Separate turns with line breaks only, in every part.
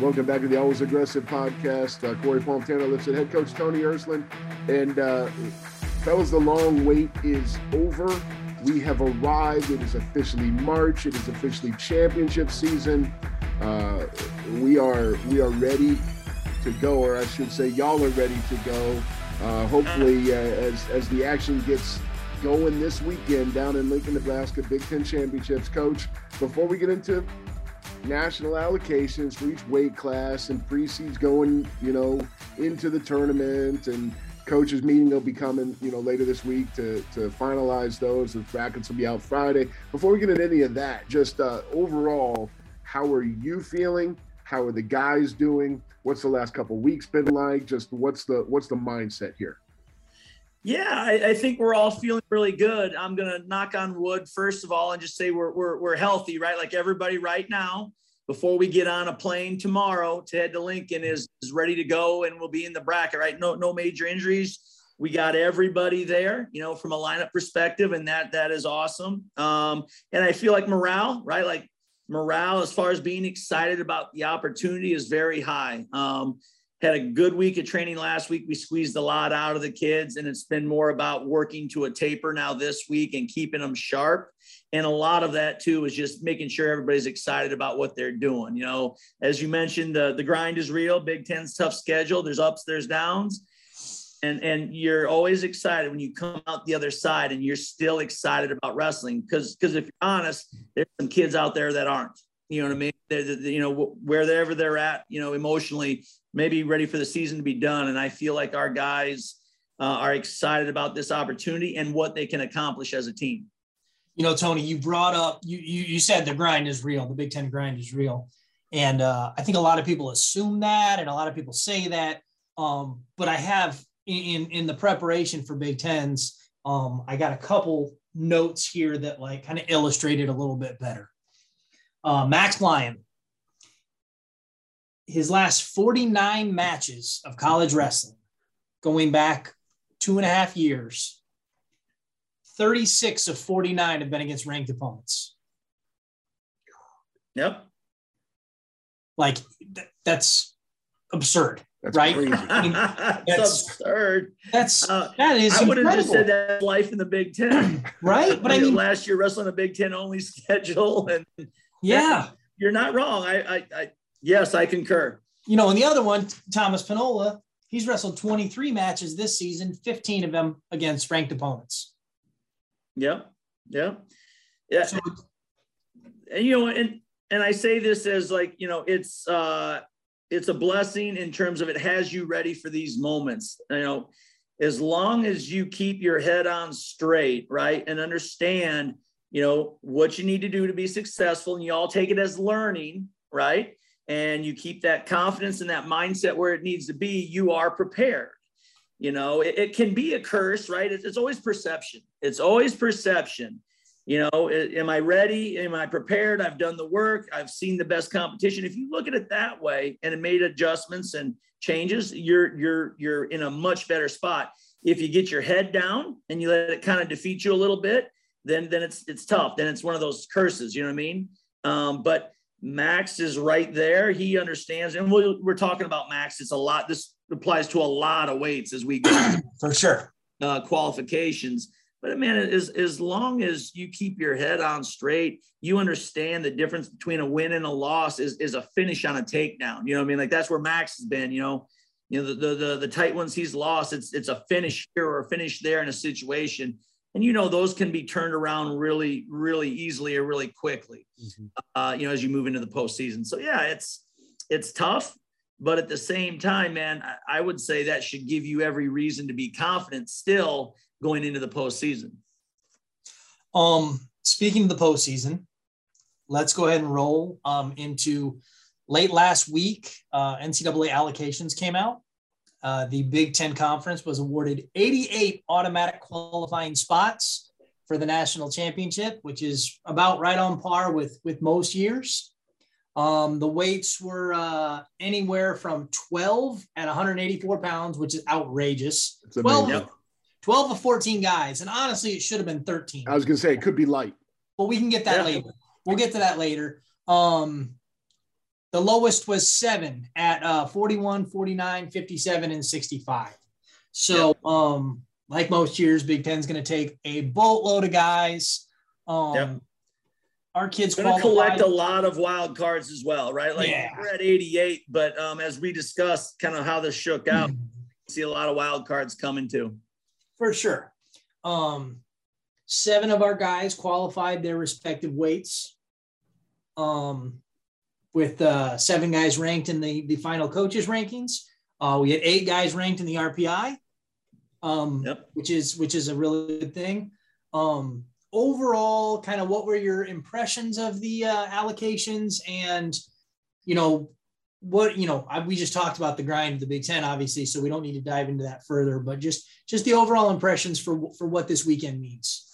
Welcome back to the Always Aggressive podcast. Uh, Corey Palmtano lifts it. Head coach Tony Ersland. And uh, fellas, the long wait is over. We have arrived. It is officially March. It is officially championship season. Uh, we are we are ready to go, or I should say, y'all are ready to go. Uh, hopefully, uh, as as the action gets going this weekend down in Lincoln, Nebraska, Big Ten championships. Coach, before we get into national allocations for each weight class and pre-seeds going, you know, into the tournament and coaches meeting will be coming, you know, later this week to to finalize those. The brackets will be out Friday. Before we get into any of that, just uh, overall, how are you feeling? How are the guys doing? What's the last couple weeks been like? Just what's the what's the mindset here?
Yeah, I, I, think we're all feeling really good. I'm gonna knock on wood first of all and just say we're we're we're healthy, right? Like everybody right now, before we get on a plane tomorrow to head to Lincoln is is ready to go and we'll be in the bracket, right? No no major injuries. We got everybody there, you know, from a lineup perspective, and that that is awesome. Um, and I feel like morale, right? Like morale as far as being excited about the opportunity is very high. Um, had a good week of training last week. We squeezed a lot out of the kids, and it's been more about working to a taper now this week and keeping them sharp. And a lot of that too is just making sure everybody's excited about what they're doing. You know, as you mentioned, the the grind is real. Big Ten's tough schedule. There's ups, there's downs, and and you're always excited when you come out the other side, and you're still excited about wrestling. Because because if you're honest, there's some kids out there that aren't. You know what I mean? They're, they're, you know, wherever they're at, you know, emotionally, maybe ready for the season to be done. And I feel like our guys uh, are excited about this opportunity and what they can accomplish as a team.
You know, Tony, you brought up you you, you said the grind is real. The Big Ten grind is real, and uh, I think a lot of people assume that, and a lot of people say that. Um, but I have in in the preparation for Big Tens, um, I got a couple notes here that like kind of illustrated a little bit better. Uh, Max Lyon, his last 49 matches of college wrestling, going back two and a half years, 36 of 49 have been against ranked opponents.
Yep.
Like th- that's absurd.
That's
right?
crazy.
I mean,
that's
that's
absurd.
that's
Uh,
that is
I would have just said that life in the Big Ten,
right? But I mean,
last year wrestling a Big Ten only schedule, and
yeah,
you're not wrong. I, I, I yes, I concur.
you know, and the other one, Thomas Penola, he's wrestled 23 matches this season, 15 of them against ranked opponents.
Yeah, yeah, Yeah.
So
and you know and and i say this as like you know it's uh it's a blessing in terms of it has you ready for these moments you know as long as you keep your head on straight right and understand you know what you need to do to be successful and you all take it as learning right and you keep that confidence and that mindset where it needs to be you are prepared. You know it, it can be a curse right? It's, it's always perception. It's always perception. You know am i ready? Am i prepared? I've done the work. I've seen the best competition. If you look at it that way and made adjustments and changes you're you're you're in a much better spot. If you get your head down and you let it kind of defeat you a little bit then then it's it's tough. Then it's one of those curses you know what i mean? Um, but max is right there he understands and we're, we're talking about max it's a lot this applies to a lot of weights as we go
for sure.
uh, qualifications. But man, as as long as you keep your head on straight, you understand the difference between a win and a loss is is a finish on a takedown. You know what I mean? Like that's where Max has been. You know, you know the the the, the tight ones he's lost. It's it's a finish here or a finish there in a situation, and you know those can be turned around really really easily or really quickly. Uh, you know, as you move into the postseason. So yeah, it's it's tough. But at the same time, man, I- I would say that should give you every reason to be confident still going into the postseason.
Um, speaking of the postseason, let's go ahead and roll um, into late last week. Uh, NCAA allocations came out. Uh, the Big Ten Conference was awarded 88 automatic qualifying spots for the national championship, which is about right on par with with most years. Um, the weights were uh, anywhere from 12 and 184 pounds, which is outrageous. 12,
amazing.
12 of 14 guys. And honestly, it should have been 13
I was gonna say it could be light.
but we can get that
Yeah.
later. We'll get to that later. Um, the lowest was seven at uh, 41, 49, 57, and 65. So, yep. um, like most years, Big Ten's going to take a boatload of guys. Um, yep. Our kids
going to collect a lot of wild cards as well, right? Like yeah. we're at 88, but um, as we discussed, kind of how this shook out, mm-hmm. see a lot of wild cards coming too.
For sure. Um, seven of our guys qualified their respective weights. Um, with uh, seven guys ranked in the, the final coaches rankings. Uh, we had eight guys ranked in the RPI, um, yep. which is which is a really good thing. Um, overall, kind of what were your impressions of the uh, allocations, and you know what you know I, we just talked about the grind of the Big Ten, obviously, so we don't need to dive into that further. But just just the overall impressions for for what this weekend means.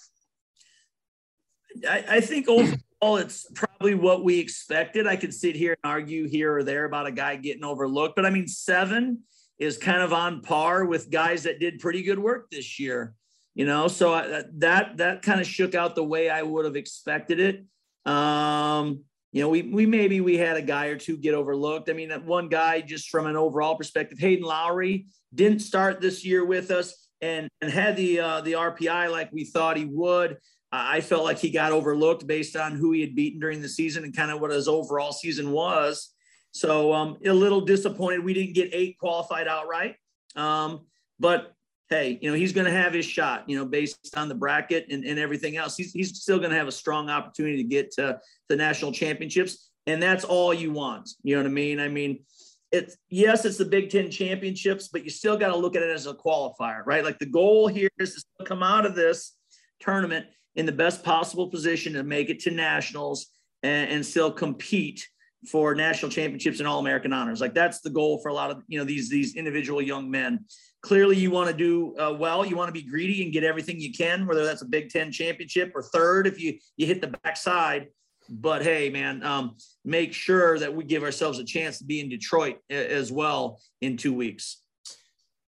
I, I think overall it's probably what we expected. I could sit here and argue here or there about a guy getting overlooked, but I mean, seven is kind of on par with guys that did pretty good work this year. You know, so I, that that kind of shook out the way I would have expected it. Um, you know, we we maybe we had a guy or two get overlooked. I mean, that one guy just from an overall perspective, Hayden Lohrey didn't start this year with us and and had the uh, the RPI like we thought he would. I felt like he got overlooked based on who he had beaten during the season and kind of what his overall season was. So um, a little disappointed we didn't get eight qualified outright. Um, but hey, you know, he's going to have his shot, you know, based on the bracket and, and everything else. He's, he's still going to have a strong opportunity to get to the national championships. And that's all you want. You know what I mean? I mean, it's yes, it's the Big Ten championships, but you still got to look at it as a qualifier, right? Like the goal here is to come out of this tournament in the best possible position to make it to nationals and, and still compete for national championships and all American honors. Like that's the goal for a lot of you know these these individual young men. Clearly, you want to do uh, well. You want to be greedy and get everything you can, whether that's a Big Ten championship or third if you you hit the backside. But hey, man, um, make sure that we give ourselves a chance to be in Detroit as well in two weeks.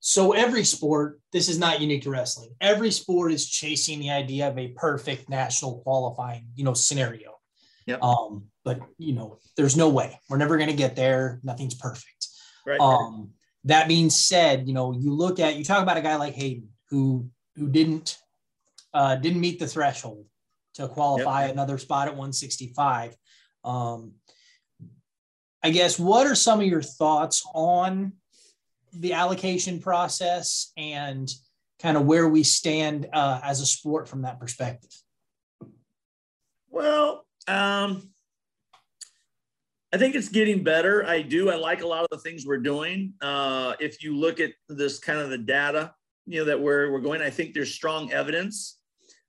So every sport, this is not unique to wrestling. Every sport is chasing the idea of a perfect national qualifying, you know, scenario. Yep. Um, but you know, there's no way. We're never going to get there. Nothing's perfect. Right. Um, that being said, you know, you look at you talk about a guy like Hayden who who didn't uh, didn't meet the threshold to qualify yep. another spot at 165. Um, I guess what are some of your thoughts on the allocation process and kind of where we stand uh, as a sport from that perspective?
Well, um, I think it's getting better. I do. I like a lot of the things we're doing. Uh, if you look at this kind of the data, you know, that we're we're going, I think there's strong evidence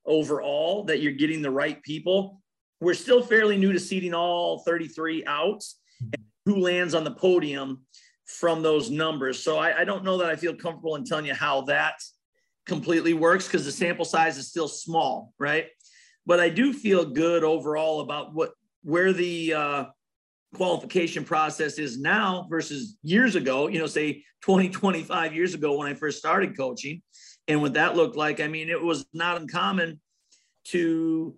overall that you're getting the right people. We're still fairly new to seating all 33 outs. who lands on the podium from those numbers. So I, I don't know that I feel comfortable in telling you how that completely works because the sample size is still small, right? But I do feel good overall about what where the uh, qualification process is now versus years ago. You know, say 20, 25 years ago when I first started coaching, and what that looked like. I mean, it was not uncommon to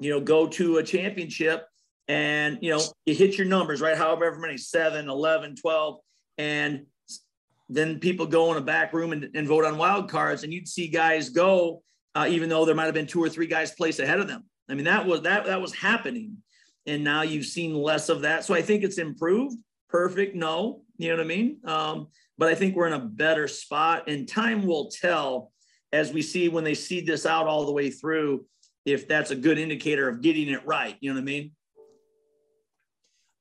you know go to a championship and you know you hit your numbers right however many 7 11 12 and then people go in a back room and, and vote on wild cards and you'd see guys go uh, even though there might have been two or three guys placed ahead of them. I mean that was that that was happening. And now you've seen less of that. So i think it's improved. Perfect. No you know what i mean? Um, but i think we're in a better spot and time will tell as we see when they seed this out all the way through if that's a good indicator of getting it right. You know what i mean?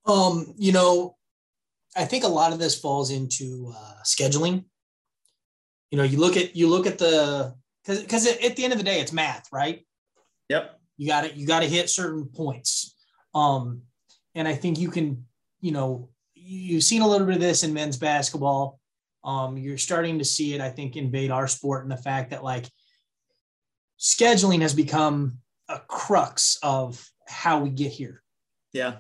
Um you know I think a lot of this falls into uh, scheduling. You know, you look at you look at the because because at the end of the day, it's math, right?
Yep.
You got to you got to hit certain points. Um, and I think you can, you know, you've seen a little bit of this in men's basketball. Um, you're starting to see it, I think, invade our sport and the fact that like scheduling has become a crux of how we get here.
Yeah.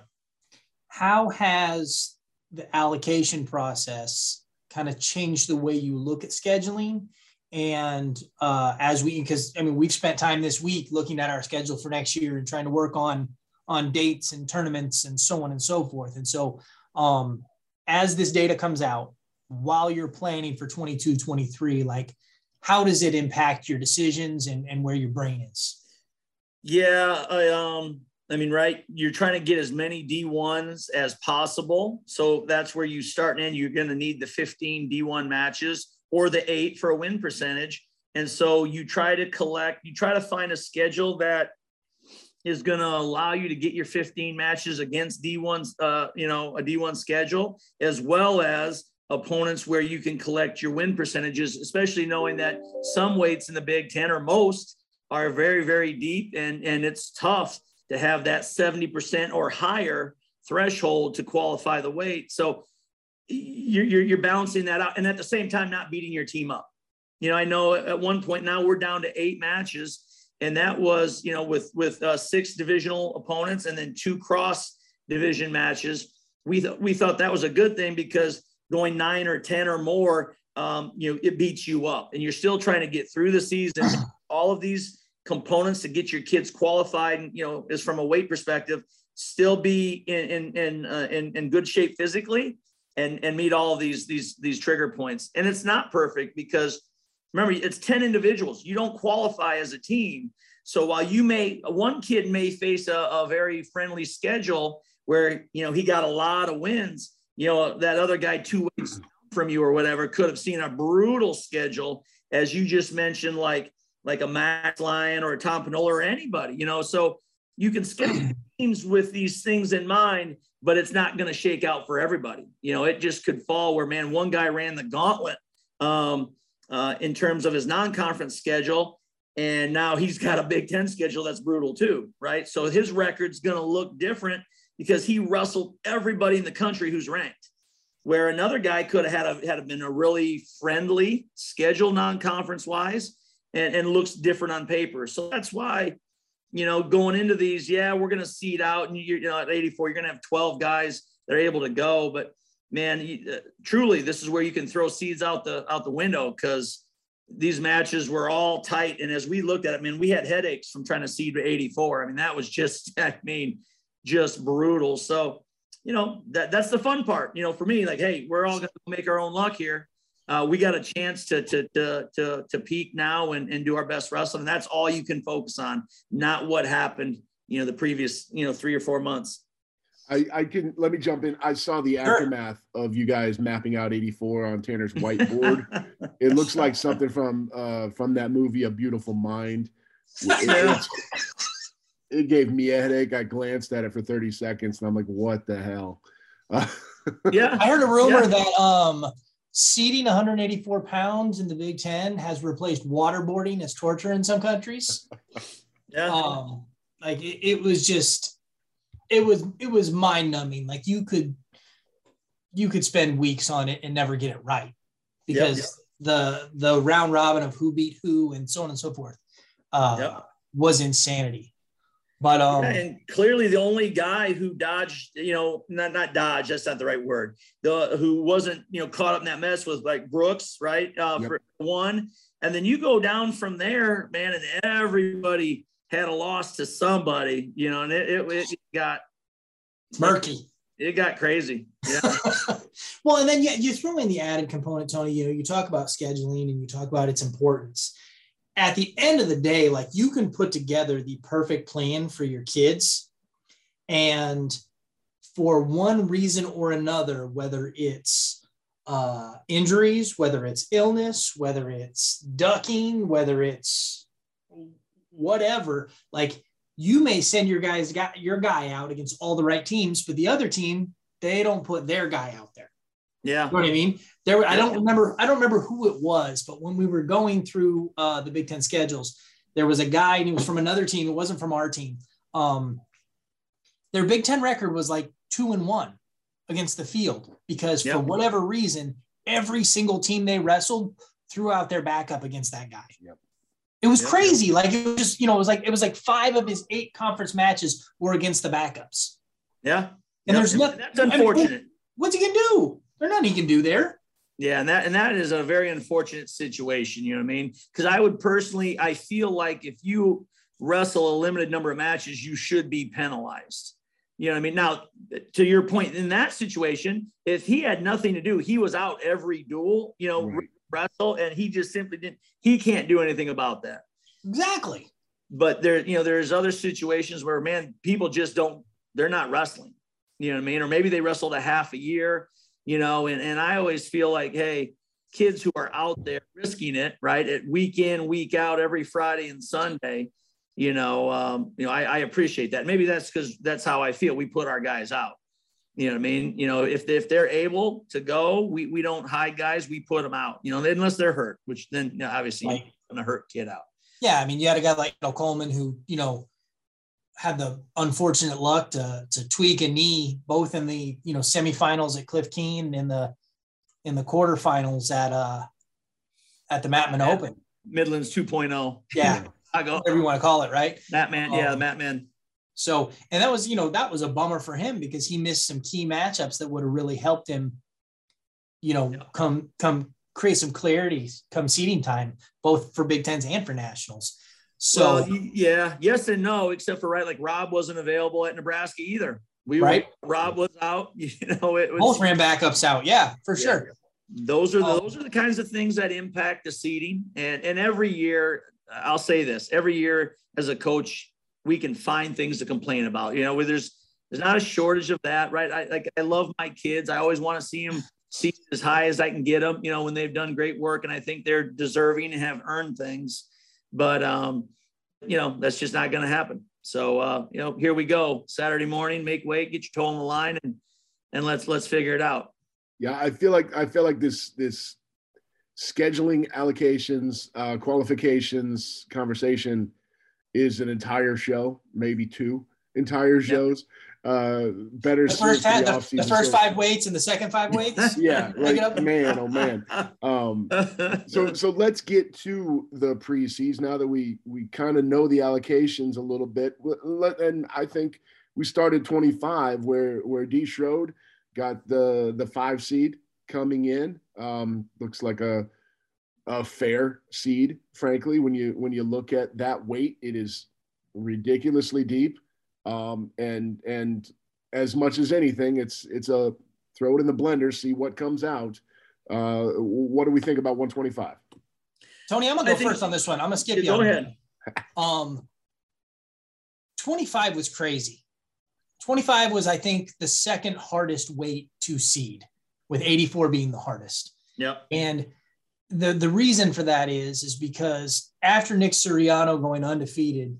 How has the allocation process kind of changed the way you look at scheduling and uh, as we because i mean we've spent time this week looking at our schedule for next year and trying to work on on dates and tournaments and so on and so forth and so Um, as this data comes out, while you're planning for 22, 23, like how does it impact your decisions and, and where your brain is?
Yeah, I, um, I mean, right, you're trying to get as many D1s as possible. So that's where you start and you're going to need the 15 D1 matches or the eight for a win percentage. And so you try to collect, you try to find a schedule that is going to allow you to get your 15 matches against D1's, uh, you know, a D1 schedule, as well as opponents where you can collect your win percentages, especially knowing that some weights in the Big Ten or most are very, very deep and, and it's tough to have that 70% or higher threshold to qualify the weight. So you're, you're, you're balancing that out and at the same time not beating your team up. You know, I know at one point now we're down to eight matches, and that was you know with with uh, six divisional opponents and then two cross division matches. We th- we thought that was a good thing because going nine or ten or more, um, you know, it beats you up, and you're still trying to get through the season. All of these components to get your kids qualified, and you know, is from a weight perspective, still be in in in, uh, in, in good shape physically, and and meet all these these these trigger points. And it's not perfect because remember it's 10 individuals. You don't qualify as a team. So while you may one kid may face a, a very friendly schedule where you know he got a lot of wins, you know that other guy two weeks from you or whatever could have seen a brutal schedule, as you just mentioned, like like a Max Lyon or a Tom Penola or anybody, you know. So you can schedule teams with these things in mind, but it's not going to shake out for everybody. You know, it just could fall where, man, one guy ran the gauntlet um, uh, in terms of his non conference schedule. And now he's got a Big Ten schedule that's brutal too, right? So his record's going to look different because he wrestled everybody in the country who's ranked. Where another guy could have had a, had been a really friendly schedule, non-conference wise, and, and looks different on paper. So that's why you know, going into these, yeah, we're going to seed out, and you're you know, at 84, you're going to have 12 guys that are able to go. But man, you, uh, truly, this is where you can throw seeds out the out the window because these matches were all tight. And as we looked at it, man, we had headaches from trying to seed to 84. I mean, that was just, I mean, just brutal. So, you know, that that's the fun part. You know, for me, like, hey, we're all going to make our own luck here uh, we got a chance to to to to, to peak now and, and do our best wrestling. And that's all you can focus on, not what happened, you know, the previous, you know, three or four months.
I, I can let me jump in. I saw the aftermath of you guys mapping out 84 on Tanner's whiteboard. it looks like something from uh, from that movie, A Beautiful Mind. It, it, gave me a headache. I glanced at it for 30 seconds and I'm like, what the hell?
yeah. I heard a rumor yeah. that um seating 184 pounds in the Big Ten has replaced waterboarding as torture in some countries. yeah. Um, like it, it, was just, it was, it was mind numbing. Like you could, you could spend weeks on it and never get it right because yep, yep. the, the round robin of who beat who and so on and so forth uh, yep. was insanity. But um,
and clearly the only guy who dodged, you know, not not dodge, that's not the right word. The who wasn't, you know, caught up in that mess was like Brooks, right? Uh, yep. for one, and then you go down from there, man, and everybody had a loss to somebody, you know, and it it, it got
murky.
It got crazy. Yeah.
well, and then yeah, you throw in the added component, Tony. You know, you talk about scheduling and you talk about its importance at the end of the day, like you can put together the perfect plan for your kids. And for one reason or another, whether it's uh, injuries, whether it's illness, whether it's ducking, whether it's whatever, like you may send your guys got your guy out against all the right teams, but the other team, they don't put their guy out there.
Yeah.
You know what I mean? There, I don't remember, I don't remember who it was, but when we were going through uh, the Big Ten schedules, there was a guy and he was from another team. It wasn't from our team. Um, their Big Ten record was like two and one against the field because yep. for whatever reason, every single team they wrestled threw out their backup against that guy. Yep. It was yep. crazy. Like it was just, you know, it was like it was like five of his eight conference matches were against the backups.
Yeah.
And there's nothing
that's unfortunate. I mean,
what's he gonna do? There's nothing he can do there.
Yeah, and that and that is a very unfortunate situation. You know what I mean? Because I would personally, I feel like if you wrestle a limited number of matches, you should be penalized. You know what I mean? Now, to your point, in that situation, if he had nothing to do, he was out every duel, you know, right. wrestle, and he just simply didn't, he can't do anything about that.
Exactly.
But there, you know, there's other situations where, man, people just don't, they're not wrestling. You know what I mean? Or maybe they wrestled a half a year, you know, and, and I always feel like, hey, kids who are out there risking it, right? At week in, week out, every Friday and Sunday, you know, um, you know, I, I appreciate that. Maybe that's because that's how I feel. We put our guys out. You know what I mean? You know, if, if they're able to go, we, we don't hide guys, we put them out, you know, unless they're hurt, which then you know, obviously right. going to hurt kid out.
Yeah. I mean, you had a guy like you know, Coleman who, you know, had the unfortunate luck to, to tweak a knee, both in the, you know, semifinals at Cliff Keen and the, in the quarterfinals at, uh, at the Mattman Open.
Midlands 2.0.
Yeah. I go whatever you want to call it, right?
Matman, um, yeah, Matman.
So, and that was, you know, that was a bummer for him because he missed some key matchups that would have really helped him, you know, yeah. come come create some clarity come seeding time, both for Big Tens and for nationals. So
well, yeah, yes and no, except for right, like Rob wasn't available at Nebraska either. We
right,
were, Rob was out. You know, it was
both ran backups out. Yeah, for yeah. sure.
Those are the, um, those are the kinds of things that impact the seating, and and every year I'll say this every year as a coach, we can find things to complain about. You know, where there's there's not a shortage of that, right? I like I love my kids. I always want to see them see as high as I can get them. You know, when they've done great work, and I think they're deserving and have earned things. But um, you know, that's just not going to happen. So uh, you know, here we go. Saturday morning, make weight, get your toe on the line, and and let's let's figure it out.
Yeah, I feel like I feel like this this scheduling allocations, uh, qualifications conversation is an entire show, maybe two entire shows. Uh, better
the first, half, the, the, first five weights and the second five weights.
yeah, like, man, oh man. Um, so so let's get to the preseason now that we we kind of know the allocations a little bit. And I think we started 25 where where D Schroed got the the five seed coming in. Um, looks like a a fair seed, frankly. When you when you look at that weight, it is ridiculously deep. Um, and and as much as anything, it's it's a throw it in the blender, see what comes out. Uh, what do we think about 125?
Tony, I'm gonna go think, first on this one. I'm gonna skip
you. Go ahead.
Um, 25 was crazy. 25 was, I think, the second hardest weight to seed with 84 being the hardest.
Yep.
And the, the reason for that is, is because after Nick Suriano going undefeated,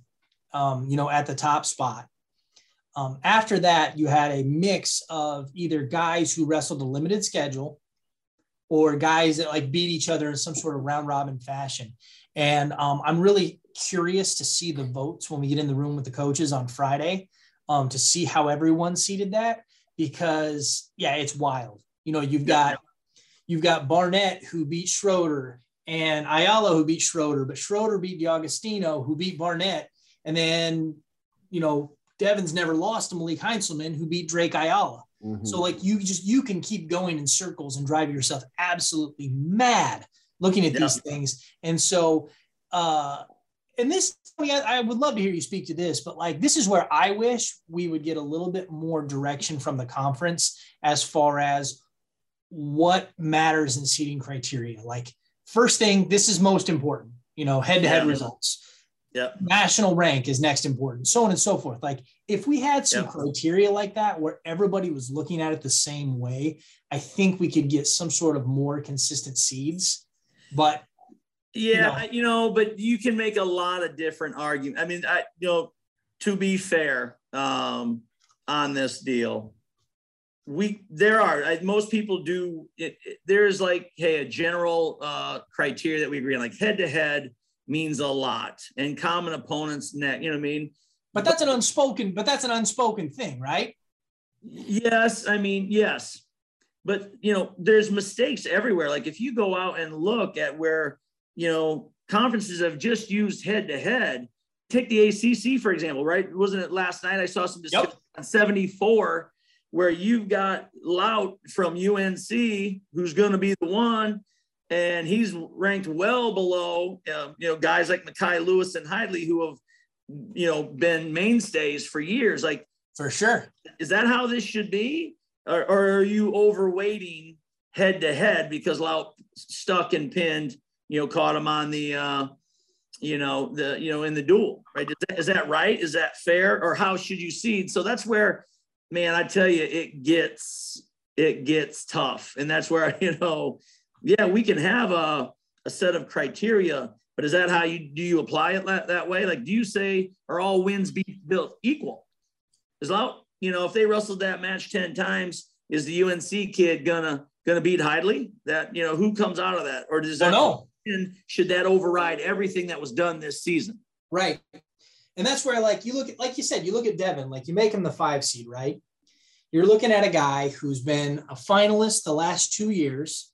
um, you know, at the top spot, um, after that, you had a mix of either guys who wrestled a limited schedule or guys that like beat each other in some sort of round robin fashion. And um, I'm really curious to see the votes when we get in the room with the coaches on Friday um, to see how everyone seated that because, yeah, it's wild. You know, you've got you've got Barnett who beat Schroder and Ayala who beat Schroder, but Schroder beat DeAugustino who beat Barnett. And then, you know, Devin's never lost to Malik Heinselman who beat Drake Ayala. Mm-hmm. So like you just you can keep going in circles and drive yourself absolutely mad looking at yeah. these things. And so uh and this I, mean, I would love to hear you speak to this, but like this is where I wish we would get a little bit more direction from the conference as far as what matters in seating criteria. Like first thing, this is most important, you know, head-to-head yeah. results.
Yeah.
National rank is next important, so on and so forth. Like if we had some criteria like that where everybody was looking at it the same way, I think we could get some sort of more consistent seeds. But
yeah, you know, you know but you can make a lot of different arguments. I mean, I you know, to be fair, um, on this deal, we there are I, most people do it, it, there's like hey a general uh criteria that we agree on like head to head means a lot. And common opponents net you know what i mean?
But that's an unspoken but that's an unspoken thing right?
Yes i mean yes. But you know there's mistakes everywhere. Like if you go out and look at where you know conferences have just used head to head take the acc for example right? Wasn't it last night i saw some discussion yep. on 74 where you've got Lautt from UNC, who's going to be the one, and he's ranked well below, uh, you know, guys like Mekhi Lewis and Hidlay, who have, you know, been mainstays for years. Like
For sure.
Is that how this should be? Or, or are you overweighting head to head because Lautt stuck and pinned, you know, caught him on the, uh, you know, the, you know, in the duel, right? Is that, is that right? Is that fair? Or how should you seed? So that's where, man, I tell you, it gets, it gets tough. And that's where, you know, yeah, we can have a, a set of criteria, but is that how you, do you apply it that, that way? Like, do you say, are all wins be built equal? Is Lautt, you know, if they wrestled that match 10 times, is the UNC kid gonna to beat Hidlay? That you know who comes out of that, or does that
no.
should that override everything that was done this season?
Right, and that's where like you look at like you said, you look at Devin, like you make him the five seed, right? You're looking at a guy who's been a finalist the last two years.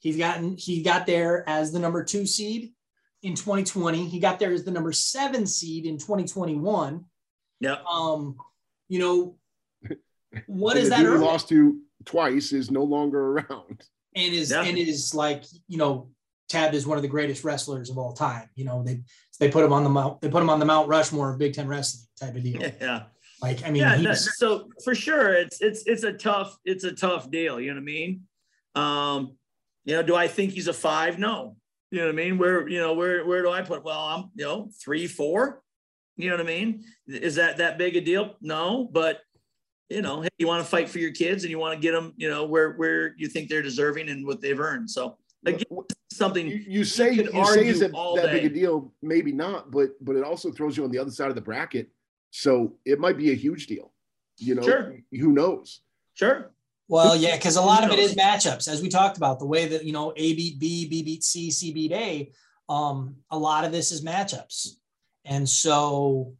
He's gotten he got there as the number two seed in 2020. He got there as the number seven seed in 2021.
Yeah.
Um, you know, what is that?
lost to twice is no longer around.
And is yeah. and is like you know tabbed as one of the greatest wrestlers of all time. You know they they put him on the mount they put him on the Mount Rushmore of Big Ten wrestling type of deal.
Yeah.
Like I mean,
yeah. so for sure, it's it's it's a tough it's a tough deal. You know what I mean? Um, you know, do I think he's a five? No. You know what I mean? Where you know where where do I put? Well, I'm you know three four. You know what I mean? Is that that big a deal? No, but you know, hey, you want to fight for your kids and you want to get them, you know, where where you think they're deserving and what they've earned. So again, something
you, you say you, you say is that, that big a deal? Maybe not, but but it also throws you on the other side of the bracket. So it might be a huge deal. You know,
sure.
who knows?
Sure.
Well, yeah, because a lot of it is matchups, as we talked about, the way that you know A beat B, B beat C, C beat A. Um, a lot of this is matchups, and so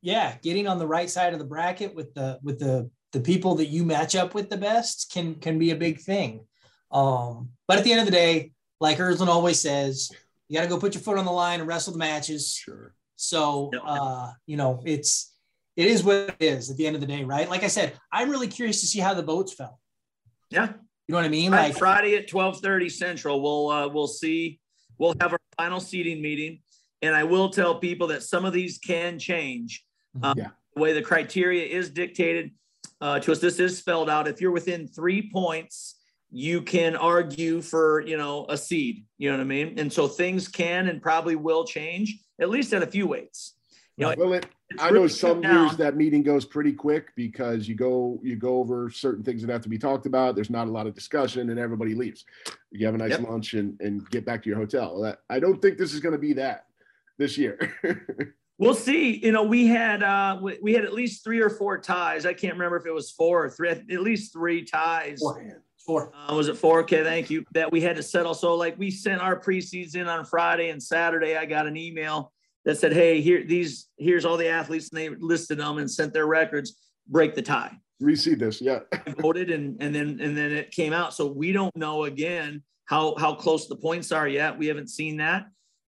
yeah, getting on the right side of the bracket with the with the the people that you match up with the best can can be a big thing. Um, but at the end of the day, like Ersland always says, you got to go put your foot on the line and wrestle the matches.
Sure.
So, uh, you know, it's it is what it is at the end of the day, right? Like I said, I'm really curious to see how the votes fell.
Yeah.
You know what I mean?
Like Friday at 12:30 Central, we'll uh, we'll see. We'll have our final seating meeting, and I will tell people that some of these can change.
Um, yeah.
The way the criteria is dictated uh, to us, this is spelled out. If you're within three points, you can argue for you know a seed. You know what I mean? And so things can and probably will change at least at a few weights.
You know, well, it, I know some years that meeting goes pretty quick because you go you go over certain things that have to be talked about. There's not a lot of discussion, and everybody leaves. You have a nice yep. lunch and and get back to your hotel. I don't think this is going to be that this year.
We'll see. You know, we had uh we had at least three or four ties. I can't remember if it was four or three. At least three ties.
Four. Four.
Uh, was it four? Okay, thank you. That we had to settle. So like we sent our preseason on Friday and Saturday. I got an email that said, "Hey, here these here's all the athletes," and they listed them and sent their records. Break the tie.
Reseed this, yeah.
voted and and then and then it came out. So we don't know again how how close the points are yet. We haven't seen that.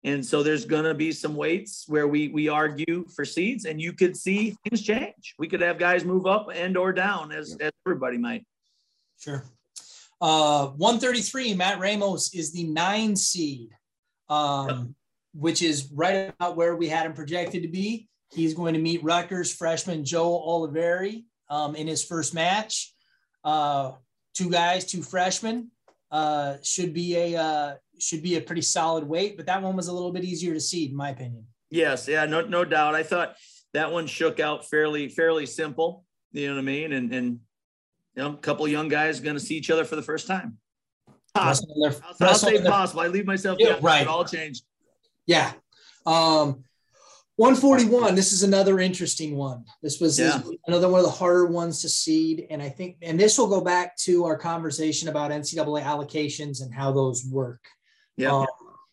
And so there's going to be some weights where we we argue for seeds, and you could see things change. We could have guys move up and or down, as, as everybody might.
Sure. Uh, 133, Matt Ramos is the nine seed, um, yep. Which is right about where we had him projected to be. He's going to meet Rutgers freshman Joe Oliveri um, in his first match. Uh, two guys, two freshmen. Uh, should be a uh, should be a pretty solid weight, but that one was a little bit easier to see, in my opinion.
Yes, yeah, no, no doubt. I thought that one shook out fairly, fairly simple. You know what I mean? And and you know, a couple young guys going to see each other for the first time. Possible. I'll, I'll say possible. I leave myself
yeah, right.
It all changed.
Yeah. Um, 141. This is another interesting one. This was yeah. another one of the harder ones to seed. And I think, and this will go back to our conversation about NCAA allocations and how those work.
Yeah. Um,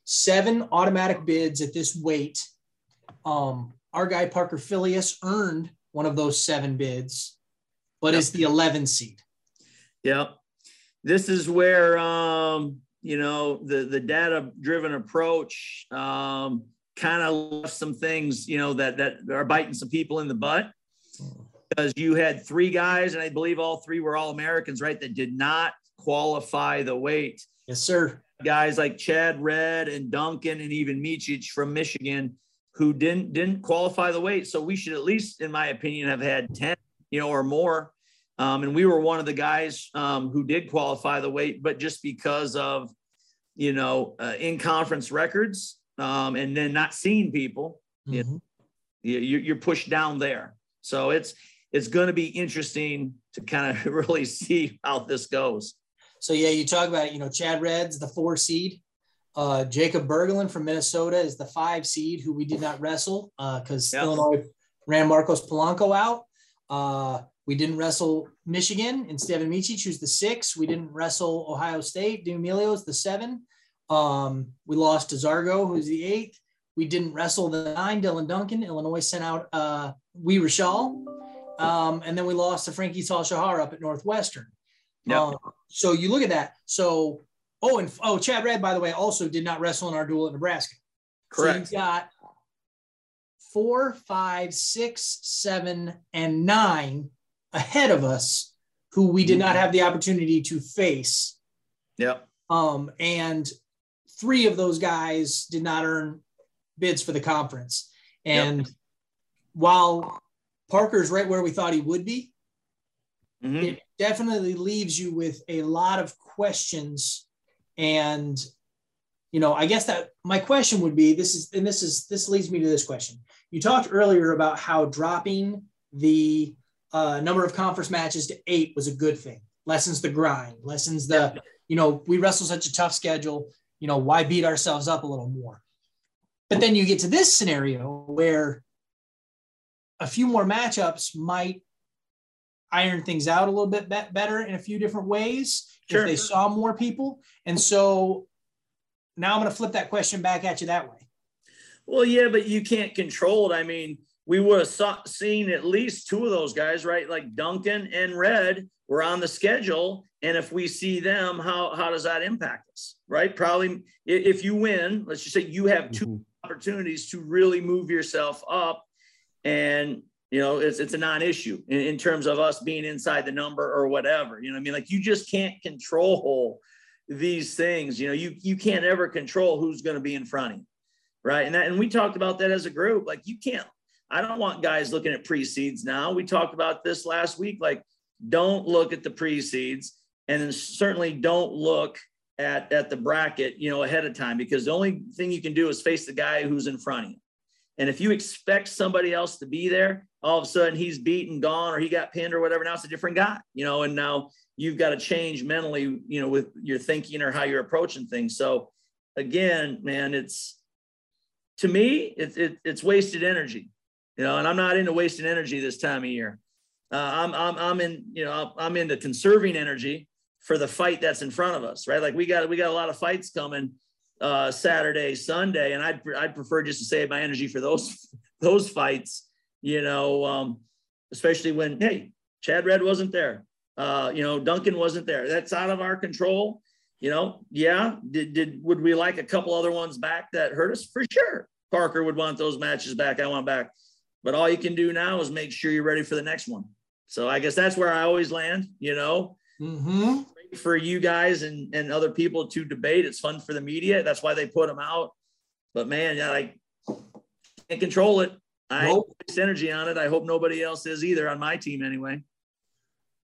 seven automatic bids at this weight. Um, our guy Parker Filius earned one of those seven bids, but yep. is the 11 seed.
Yeah. This is where um, you know the the data driven approach um, kind of left some things you know that that are biting some people in the butt because you had three guys and I believe all three were all Americans right that did not qualify the weight.
Yes, sir
guys like Chad Red and Duncan and even Micic from Michigan who didn't didn't qualify the weight. So we should at least, in my opinion, have had 10, you know, or more. Um, and we were one of the guys um, who did qualify the weight, but just because of, you know, uh, in conference records um, and then not seeing people, mm-hmm. you, you're pushed down there. So it's it's going to be interesting to kind of really see how this goes.
So yeah, you talk about you know Chad Red's the four seed. Uh, Jacob Bergeland from Minnesota is the five seed, who we did not wrestle because uh, yep. Illinois ran Marcos Polanco out. Uh, we didn't wrestle Michigan and Stevan Micic, who's the six. We didn't wrestle Ohio State. is the seven. Um, we lost to Zargo, who's the eighth. We didn't wrestle the nine, Dylan Duncan. Illinois sent out uh, Wee Rachal. Um, and then we lost to Frankie Tal-Shahar up at Northwestern. Yep. Uh, so you look at that. So Oh, and oh, Chad Red, by the way, also did not wrestle in our duel at Nebraska.
Correct.
So you got four, five, six, seven, and nine ahead of us who we did not have the opportunity to face.
Yep.
Um, and three of those guys did not earn bids for the conference. And yep. while Parker's right where we thought he would be, mm-hmm. it definitely leaves you with a lot of questions and, you know, I guess that my question would be this is, and this is, this leads me to this question. You talked earlier about how dropping the uh, number of conference matches to eight was a good thing, lessens the grind, lessens the, you know, we wrestle such a tough schedule, you know, why beat ourselves up a little more? But then you get to this scenario where a few more matchups might iron things out a little bit be- better in a few different ways sure. if they saw more people. And so now I'm going to flip that question back at you that way.
Well, yeah, but you can't control it. I mean, we would have saw, seen at least two of those guys, right? Like Duncan and Red were on the schedule. And if we see them, how, how does that impact us, right? Probably if you win, let's just say you have 2 mm-hmm. opportunities to really move yourself up. And you know, it's it's a non-issue in, in terms of us being inside the number or whatever. You know, I mean, like you just can't control these things. You know, you you can't ever control who's going to be in front of you, right? And that, and we talked about that as a group. Like you can't. I don't want guys looking at pre-seeds now. We talked about this last week. Like, don't look at the pre-seeds, and then certainly don't look at at the bracket, you know, ahead of time because the only thing you can do is face the guy who's in front of you. And if you expect somebody else to be there, all of a sudden he's beaten, gone, or he got pinned or whatever. Now it's a different guy, you know, and now you've got to change mentally, you know, with your thinking or how you're approaching things. So again, man, it's to me, it's it, it's wasted energy, you know, and I'm not into wasting energy this time of year. Uh, I'm, I'm, I'm in, you know, I'm into conserving energy for the fight that's in front of us, right? Like we got, we got a lot of fights coming uh, Saturday, Sunday, and I'd I'd prefer just to save my energy for those those fights. You know, um, especially when hey, Chad Red wasn't there. Uh, you know, Duncan wasn't there. That's out of our control. You know, yeah. Did did would we like a couple other ones back that hurt us for sure? Parker would want those matches back. I want back. But all you can do now is make sure you're ready for the next one. So I guess that's where I always land. You know,
mm-hmm
for you guys and, and other people to debate. It's fun for the media. That's why they put them out. But man, yeah, I can't control it. I nope. waste energy on it. I hope nobody else is either on my team anyway.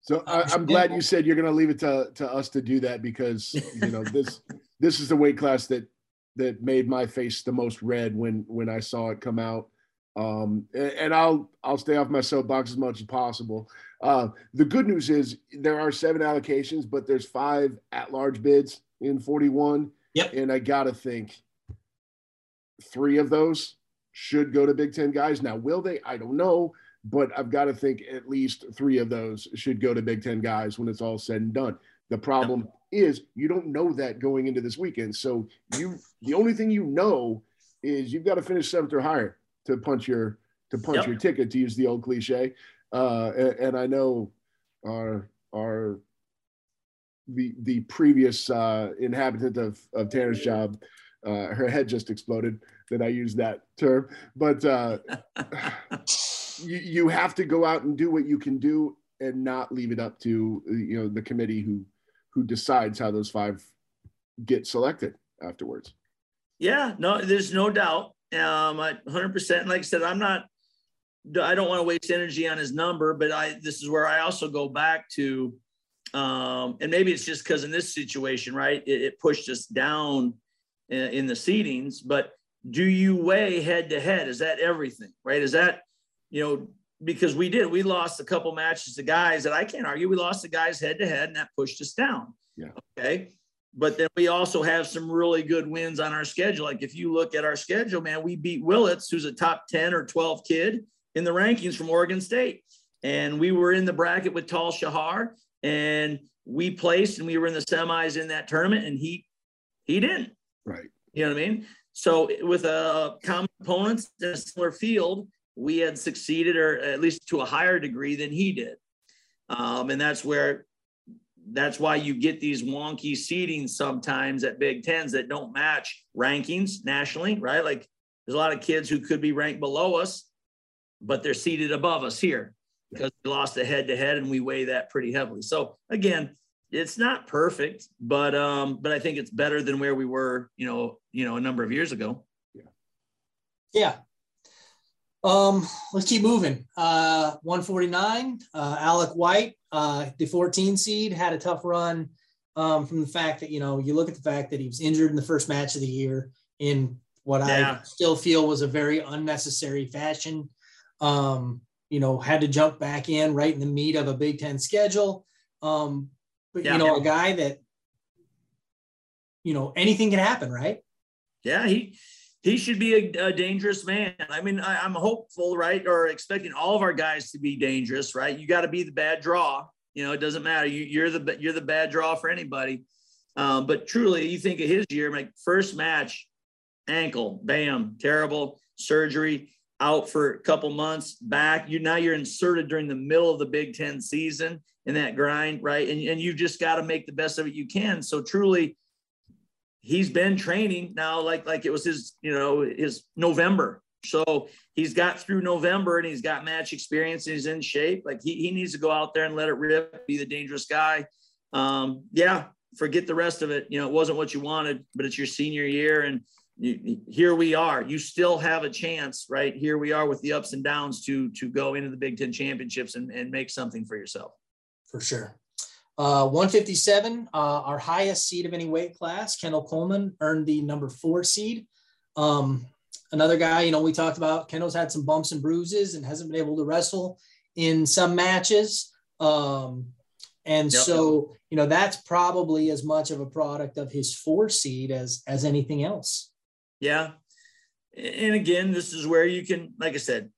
So I, am glad you said you're going to leave it to, to us to do that because you know this this is the weight class that that made my face the most red when when I saw it come out. Um, and, I'll I'll stay off my soapbox as much as possible. Uh, the good news is there are seven allocations, but there's five at-large bids in 41.
Yep.
And I gotta think three of those should go to Big Ten guys. Now, will they? I don't know, but I've got to think at least three of those should go to Big Ten guys when it's all said and done. The problem yep. is you don't know that going into this weekend. So you the only thing you know is you've got to finish seventh or higher to punch your to punch yep. your ticket to use the old cliche. Uh, and, and, I know our our the the previous uh, inhabitant of of Tanner's job, uh, her head just exploded that I use that term. But uh, you you have to go out and do what you can do and not leave it up to you know the committee who who decides how those five get selected afterwards.
Yeah, no, there's no doubt. Um, I 100%. Like I said, I'm not. I don't want to waste energy on his number, but I. This is where I also go back to, um, and maybe it's just because in this situation, right, it, it pushed us down in, in the seedings. But do you weigh head to head? Is that everything, right? Is that, you know, because we did. We lost a couple matches to guys that I can't argue. We lost the guys head to head, and that pushed us down.
Yeah.
Okay. But then we also have some really good wins on our schedule. Like if you look at our schedule, man, we beat Willits, who's a top 10 or 12 kid in the rankings from Oregon State. And we were in the bracket with Tal Shahar and we placed and we were in the semis in that tournament and he he didn't.
Right.
You know what I mean? So with a common opponents in a similar field, we had succeeded or at least to a higher degree than he did. Um, and that's where that's why you get these wonky seedings sometimes at Big Tens that don't match rankings nationally, right? Like there's a lot of kids who could be ranked below us, but they're seated above us here because we lost a head to head and we weigh that pretty heavily. So again, it's not perfect, but um, but I think it's better than where we were, you know, you know, a number of years ago.
Yeah.
Yeah. Um, let's keep moving. Uh, 149, uh, Alec White, uh, the 14 seed, had a tough run um, from the fact that, you know, you look at the fact that he was injured in the first match of the year in what yeah. I still feel was a very unnecessary fashion. Um, you know, had to jump back in right in the meat of a Big Ten schedule. Um, but, yeah. you know, a guy that, you know, anything can happen, right?
Yeah, he he should be a, a dangerous man. I mean, I, am hopeful, right, or expecting all of our guys to be dangerous, right? You got to be the bad draw. You know, it doesn't matter. You, are the you're the bad draw for anybody. Um, but truly, you think of his year, like first match, ankle, bam, terrible surgery, out for a couple months, back. You now you're inserted during the middle of the Big Ten season in that grind, right? And and you just got to make the best of it you can. So truly he's been training now like like it was his you know his november. So he's got through november and he's got match experience and he's in shape. Like he, he needs to go out there and let it rip be the dangerous guy. Um, yeah forget the rest of it. You know it wasn't what you wanted but it's your senior year and you, here we are. You still have a chance right? Here we are with the ups and downs to to go into the big ten championships and, and make something for yourself.
For sure uh, 157, uh, our highest seed of any weight class, Kendall Coleman earned the number four seed. Um, another guy, you know, we talked about Kendall's had some bumps and bruises and hasn't been able to wrestle in some matches. Um, and yep. so, you know, that's probably as much of a product of his four seed as as anything else.
Yeah. And again, this is where you can, like I said,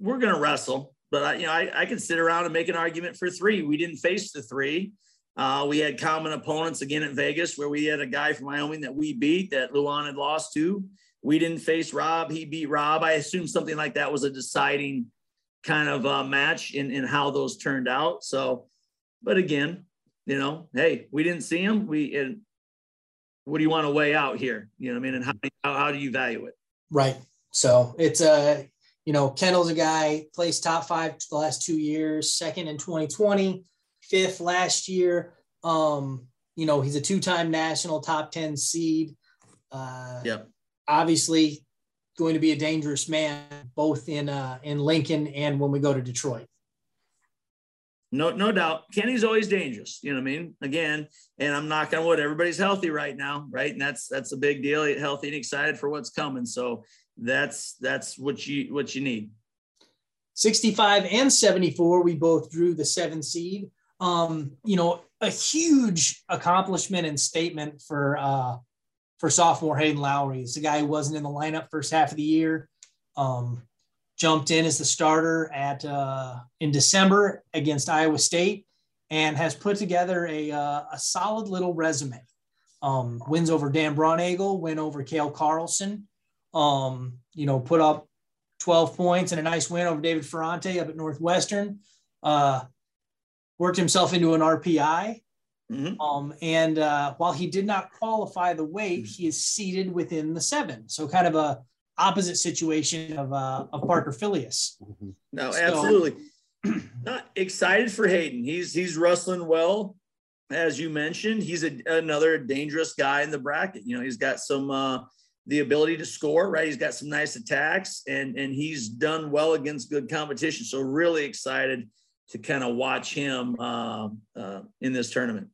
we're going to wrestle but I, you know, I, I can sit around and make an argument for three. We didn't face the three. Uh, we had common opponents again at Vegas, where we had a guy from Wyoming that we beat that Luan had lost to. We didn't face Rob; he beat Rob. I assume something like that was a deciding kind of uh, match in in how those turned out. So, but again, you know, hey, we didn't see him. We and what do you want to weigh out here? You know, what I mean, and how how, how do you value it?
Right. So it's a you know, Kendall's a guy placed top five the last two years, second in 2020, fifth last year. Um, you know, he's a two-time national top 10 seed. Uh,
yeah.
Obviously, going to be a dangerous man both in uh, in Lincoln and when we go to Detroit.
No, no doubt. Kenny's always dangerous. You know what I mean? Again, and I'm knocking on wood. Everybody's healthy right now, right? And that's that's a big deal. Healthy and excited for what's coming. So that's that's what you what you need.
65 and 74 we both drew the seven seed. Um you know a huge accomplishment and statement for uh for sophomore Hayden Lohrey. It's a guy who wasn't in the lineup first half of the year. Um jumped in as the starter at uh in december against iowa state and has put together a uh, a solid little resume. Um wins over dan Braunagel, win over Kale carlson um, you know, put up 12 points and a nice win over David Ferrante up at Northwestern. Uh, worked himself into an RPI. Mm-hmm. Um, and uh, while he did not qualify the weight, he is seated within the seven. So kind of a opposite situation of, uh, of Parker Filius.
Mm-hmm. No, so, absolutely. Not excited for Hayden. He's he's wrestling well, as you mentioned. He's a, another dangerous guy in the bracket. You know, he's got some uh, the ability to score, right? He's got some nice attacks and, and he's done well against good competition. So really excited to kind of watch him uh, uh, in this tournament.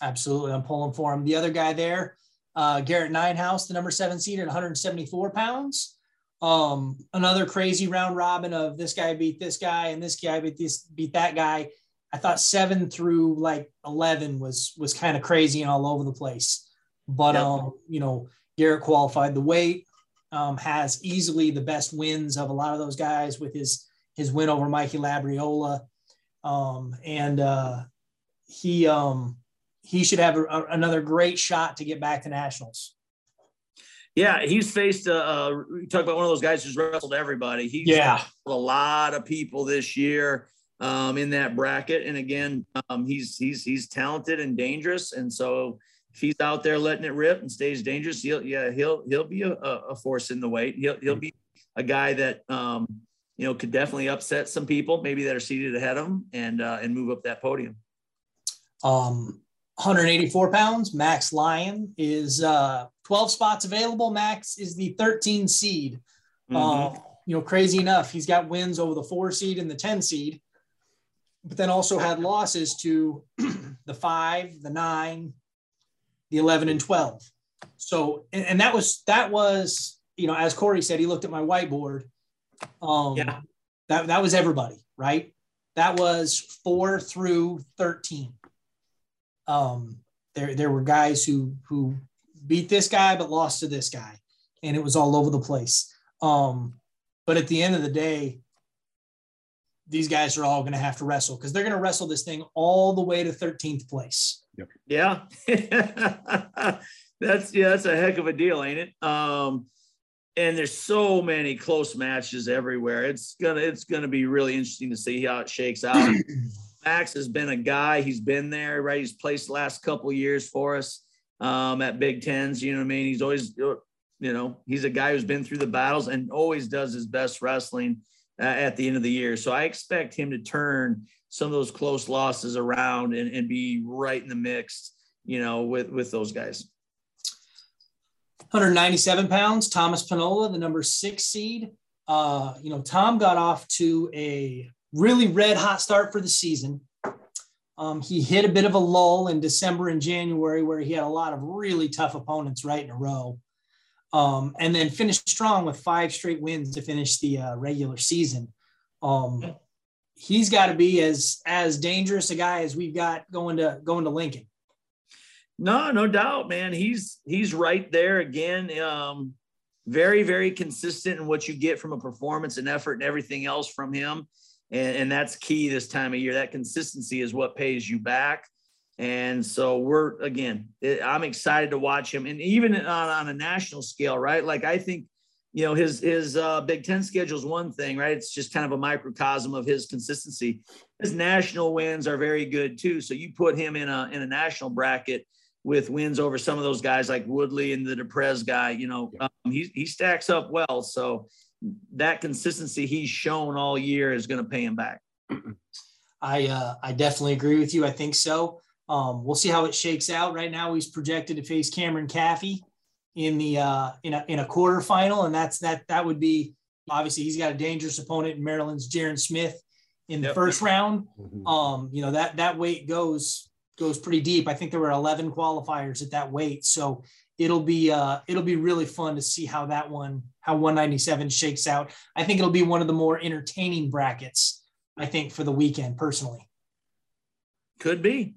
Absolutely. I'm pulling for him. The other guy there, uh, Gerrit Nijenhuis, the number seven seed at 174 pounds. Um, another crazy round robin of this guy beat this guy and this guy beat this beat that guy. I thought seven through like 11 was was kind of crazy and all over the place. But yep. um, you know, Gerrit qualified the weight, um, has easily the best wins of a lot of those guys with his his win over Mikey Labriola. Um, and uh, he um, he should have a, a, another great shot to get back to nationals.
Yeah, he's faced a, uh, uh talk about one of those guys who's wrestled everybody. He's
yeah
a lot of people this year um, in that bracket, and again, um, he's he's he's talented and dangerous, and so if he's out there letting it rip and stays dangerous, he'll yeah he'll he'll be a, a force in the weight. He'll he'll be a guy that um, you know could definitely upset some people maybe that are seated ahead of him and uh, and move up that podium.
Um, 184 pounds. Max Lyon is uh, 12 spots available. Max is the 13 seed. Mm-hmm. Uh, you know, crazy enough, he's got wins over the four seed and the 10 seed, but then also had losses to the five, the nine, the 11 and 12. So, and, and, that was, that was, you know, as Corey said, he looked at my whiteboard. Um, yeah. That, that was everybody, right? That was four through 13. Um, there, there were guys who, who beat this guy, but lost to this guy. And it was all over the place. Um, but at the end of the day, these guys are all going to have to wrestle because they're going to wrestle this thing all the way to 13th place.
Yep. Yeah. that's yeah, that's a heck of a deal, ain't it? Um, and there's so many close matches everywhere. It's gonna it's gonna be really interesting to see how it shakes out. Max has been a guy. He's been there, right? He's placed the last couple years for us um, at Big Tens. You know what I mean? He's always, you know, he's a guy who's been through the battles and always does his best wrestling uh, at the end of the year. So I expect him to turn some of those close losses around and, and be right in the mix, you know, with, with those guys.
197 pounds, Thomas Penola, the number six seed. Uh, you know, Tom got off to a really red hot start for the season. Um, he hit a bit of a lull in December and January where he had a lot of really tough opponents right in a row. Um, and then finished strong with five straight wins to finish the uh, regular season. Um, he's got to be as as dangerous a guy as we've got going to going to Lincoln.
No, no doubt, man. He's he's right there again. Um, very, very consistent in what you get from a performance and effort and everything else from him. And, and that's key this time of year. That consistency is what pays you back. And so we're again, I'm excited to watch him, and even on, on a national scale, right? Like I think you know his his uh, Big Ten schedule is one thing, right? It's just kind of a microcosm of his consistency. His national wins are very good too. So you put him in a in a national bracket with wins over some of those guys like Woodley and the Deprez guy. You know, um, he he stacks up well. So that consistency he's shown all year is going to pay him back.
I uh, I definitely agree with you. I think so. Um, we'll see how it shakes out. Right now, he's projected to face Cameron Caffey in the uh, in a in a quarterfinal, and that's that that would be obviously he's got a dangerous opponent in Maryland's Jaron Smith in the yep. first round. Mm-hmm. Um, you know that that weight goes goes pretty deep. I think there were 11 qualifiers at that weight, so it'll be uh, it'll be really fun to see how that one how 197 shakes out. I think it'll be one of the more entertaining brackets. I think for the weekend personally.
Could be.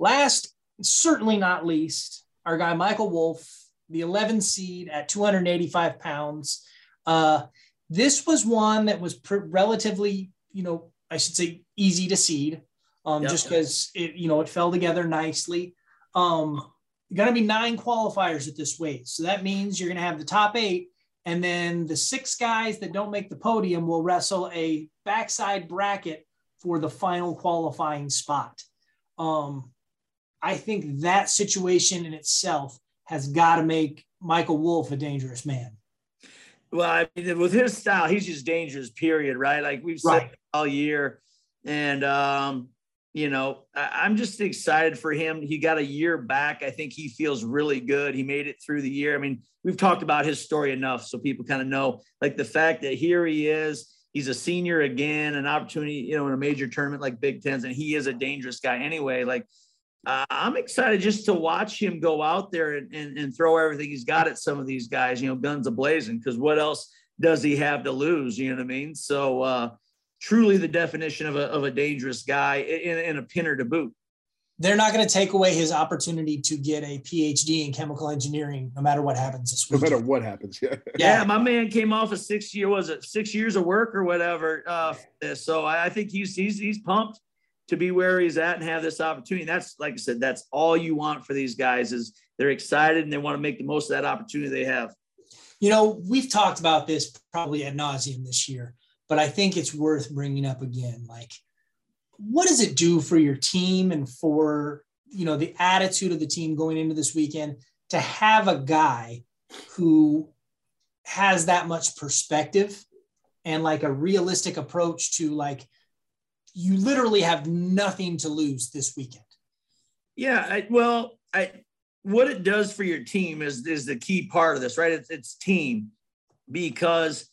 Last, certainly not least, our guy Michael Woulfe, the 11 seed at 285 pounds. Uh, this was one that was pr- relatively, you know, I should say easy to seed, um, yep. just because it, you know, it fell together nicely. Um, going to be nine qualifiers at this weight, so that means you're going to have the top eight, and then the six guys that don't make the podium will wrestle a backside bracket for the final qualifying spot. Um, I think that situation in itself has got to make Michael Woulfe a dangerous man.
Well, I mean, with his style, he's just dangerous, period, right? Like we've said all year. And um, you know, I, am just excited for him. He got a year back. I think he feels really good. He made it through the year. I mean, we've talked about his story enough so people kind of know like the fact that here he is. He's a senior again, an opportunity, you know, in a major tournament like Big Tens, and he is a dangerous guy anyway. Like, uh, I'm excited just to watch him go out there and, and, and throw everything he's got at some of these guys, you know, guns a blazing, because what else does he have to lose? You know what I mean? So, uh, truly the definition of a, of a dangerous guy in, in a pinner to boot.
They're not going to take away his opportunity to get a PhD in chemical engineering, no matter what happens this
week. No matter what happens, yeah.
Yeah, my man came off a six year was it six years of work or whatever. Uh, so I think he's he's he's pumped to be where he's at and have this opportunity. That's like I said, that's all you want for these guys is they're excited and they want to make the most of that opportunity they have.
You know, we've talked about this probably ad nauseum this year but I think it's worth bringing up again. Like, what does it do for your team and for you know the attitude of the team going into this weekend to have a guy who has that much perspective and like a realistic approach to like you literally have nothing to lose this weekend.
Yeah, I, well, I what it does for your team is is the key part of this, right? It's, it's team because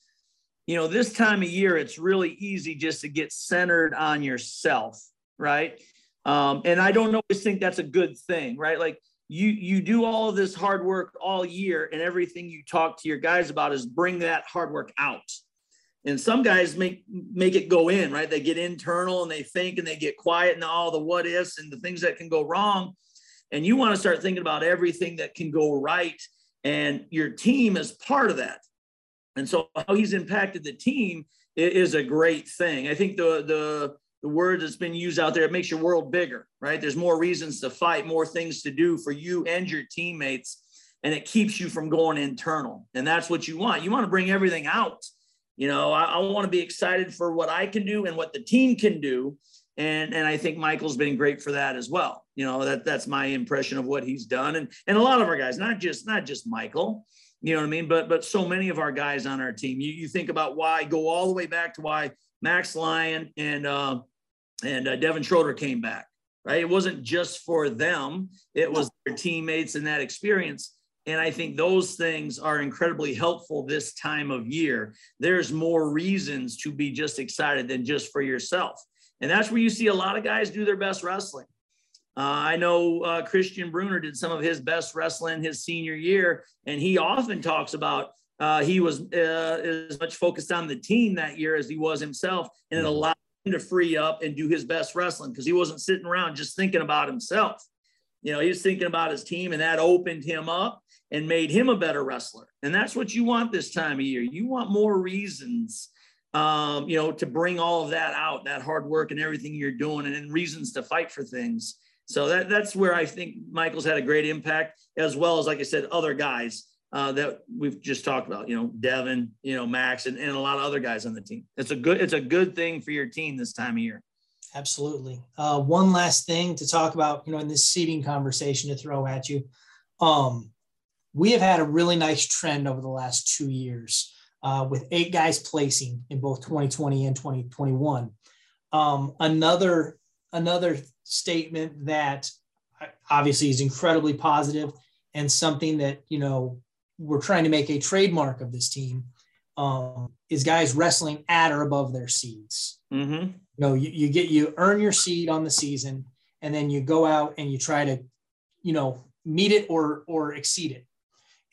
you know, this time of year, it's really easy just to get centered on yourself, right? Um, and I don't always think that's a good thing, right? Like you you do all of this hard work all year, and everything you talk to your guys about is bring that hard work out. And some guys make make it go in, right? They get internal and they think and they get quiet and all the what ifs and the things that can go wrong. And you want to start thinking about everything that can go right. And your team is part of that. And so how he's impacted the team is a great thing. I think the the the word that's been used out there, it makes your world bigger, right? There's more reasons to fight, more things to do for you and your teammates, and it keeps you from going internal. And that's what you want. You want to bring everything out. You know, I, I want to be excited for what I can do and what the team can do. And, and I think Michael's been great for that as well. You know, that that's my impression of what he's done. And and a lot of our guys, not just not just Michael, you know what I mean? But but so many of our guys on our team, you, you think about why go all the way back to why Max Lyon and uh, and uh, Devin Schroder came back, right? It wasn't just for them; it was their teammates and that experience. And I think those things are incredibly helpful this time of year. There's more reasons to be just excited than just for yourself. And that's where you see a lot of guys do their best wrestling. Uh, I know uh, Christian Brunner did some of his best wrestling his senior year, and he often talks about uh, he was uh, as much focused on the team that year as he was himself, and it mm-hmm. allowed him to free up and do his best wrestling because he wasn't sitting around just thinking about himself. You know, he was thinking about his team, and that opened him up and made him a better wrestler. And that's what you want this time of year. You want more reasons um, you know, to bring all of that out, that hard work and everything you're doing, and, reasons to fight for things. So that that's where I think Michael's had a great impact, as well as like I said, other guys uh, that we've just talked about. You know, Devin, you know, Max, and, and a lot of other guys on the team. It's a good it's a good thing for your team this time of year.
Absolutely. Uh, one last thing to talk about, you know, in this seating conversation to throw at you. Um, we have had a really nice trend over the last two years uh, with eight guys placing in both 2020 and 2021. Um, another another statement that obviously is incredibly positive and something that you know we're trying to make a trademark of this team um, is guys wrestling at or above their seeds. Mm-hmm. You know, you, you get you earn your seed on the season, and then you go out and you try to, you know, meet it or or exceed it.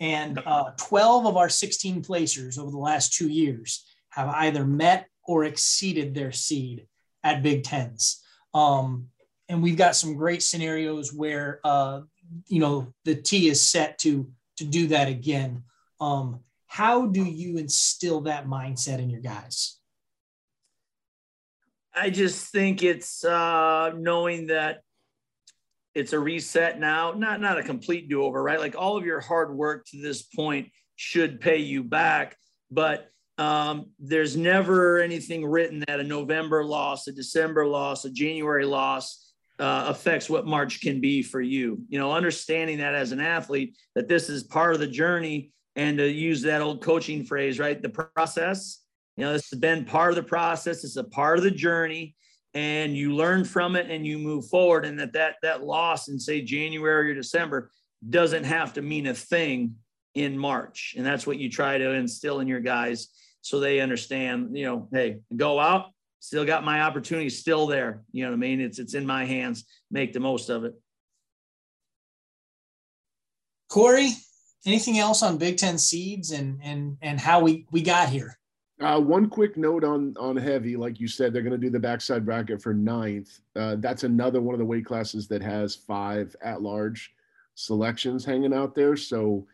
And uh, 12 of our 16 placers over the last two years have either met or exceeded their seed at Big Tens. Um, and we've got some great scenarios where uh, you know the T is set to to do that again. Um, how do you instill that mindset in your guys?
I just think it's uh, knowing that it's a reset now, not not a complete do over, right? Like all of your hard work to this point should pay you back, but um, there's never anything written that a November loss, a December loss, a January loss uh, affects what March can be for you. You know, understanding that as an athlete, that this is part of the journey, and to use that old coaching phrase, right? The process. You know, this has been part of the process. It's a part of the journey, and you learn from it and you move forward and that that that loss in say January or December doesn't have to mean a thing in March. And that's what you try to instill in your guys so they understand, you know, hey, go out, still got my opportunity still there. You know what I mean? It's it's in my hands. Make the most of it.
Corey, anything else on Big Ten seeds and and and how we we got here?
Uh, one quick note on on heavy, like you said, they're going to do the backside bracket for ninth. Uh, that's another one of the weight classes that has five at large selections hanging out there. So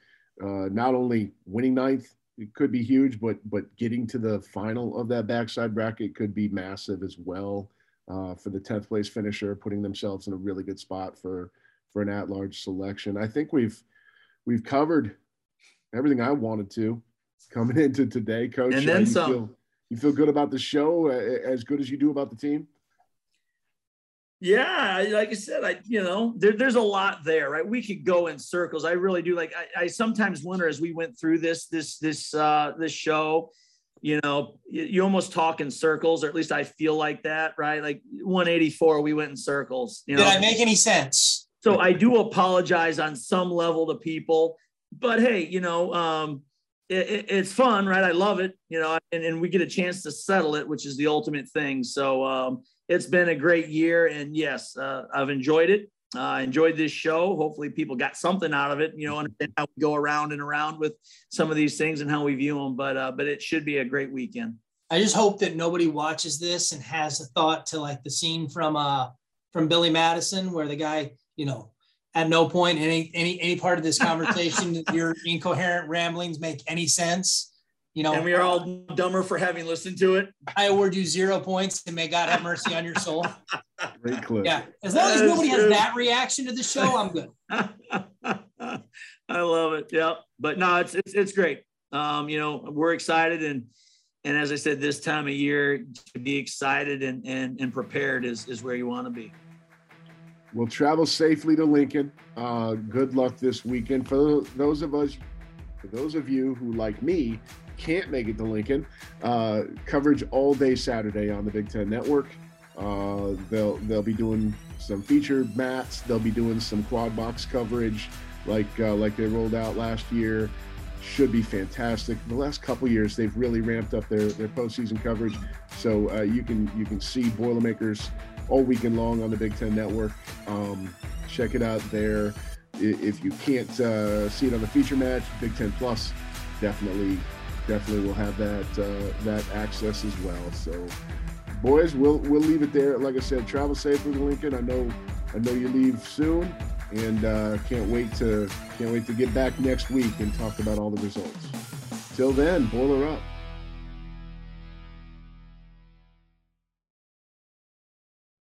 uh, not only winning ninth, it could be huge, but but getting to the final of that backside bracket could be massive as well uh, for the tenth place finisher, putting themselves in a really good spot for for an at large selection. I think we've we've covered everything I wanted to coming into today, Coach.
And then uh, you
some. Feel, you feel good about the show, uh, as good as you do about the team.
Yeah, like I said, I you know there, there's a lot there, right? We could go in circles. I really do. Like I, I sometimes wonder as we went through this this this uh, this show, you know, you, you, almost talk in circles, or at least I feel like that, right? Like 184, we went in circles. You know?
Did I make any sense?
So I do apologize on some level to people, but hey, you know, um, it, it's fun, right? I love it, you know, and, and we get a chance to settle it, which is the ultimate thing. So um, it's been a great year, and yes, uh, I've enjoyed it. I uh, enjoyed this show. Hopefully, people got something out of it. You know, understand how we go around and around with some of these things and how we view them. But uh, but it should be a great weekend.
I just hope that nobody watches this and has a thought to like the scene from uh from Billy Madison where the guy you know, at no point any any any part of this conversation your incoherent ramblings make any sense. You know,
and we are all dumber for having listened to it.
I award you zero points, and may God have mercy on your soul.
Great clip.
Yeah, as long as nobody has that reaction to the show, I'm good.
I love it. Yeah, but no, it's it's it's great. Um, you know, we're excited and and as I said, this time of year to be excited and and and prepared is is where you want to be.
We'll travel safely to Lincoln. Uh, good luck this weekend. For those of us, for those of you who, like me, can't make it to Lincoln, uh, coverage all day Saturday on the Big Ten Network. Uh, they'll they'll be doing some featured mats. They'll be doing some quad box coverage, like uh, like they rolled out last year. Should be fantastic. The last couple years, they've really ramped up their their postseason coverage. So uh, you can you can see Boilermakers all weekend long on the Big Ten Network. Um, check it out there. If you can't uh, see it on the feature match, Big Ten Plus definitely definitely will have that uh, that access as well. So, boys, we'll we'll leave it there. Like I said, travel safely to Lincoln. I know I know you leave soon, and uh, can't wait to can't wait to get back next week and talk about all the results. Till then, boiler up.